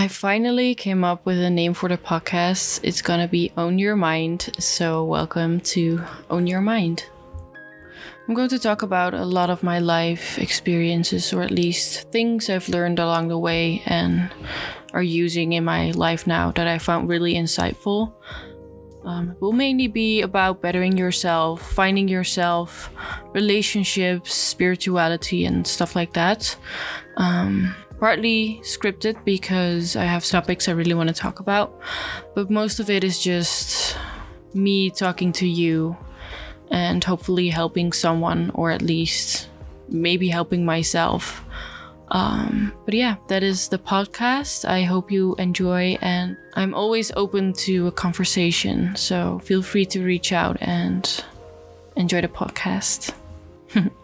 I finally came up with a name for the podcast. It's gonna be Own Your Mind. So, welcome to Own Your Mind. I'm going to talk about a lot of my life experiences, or at least things I've learned along the way and are using in my life now that I found really insightful. Um, will mainly be about bettering yourself, finding yourself, relationships, spirituality, and stuff like that. Um, partly scripted because I have topics I really want to talk about, but most of it is just me talking to you and hopefully helping someone, or at least maybe helping myself. Um, but yeah, that is the podcast. I hope you enjoy, and I'm always open to a conversation. So feel free to reach out and enjoy the podcast.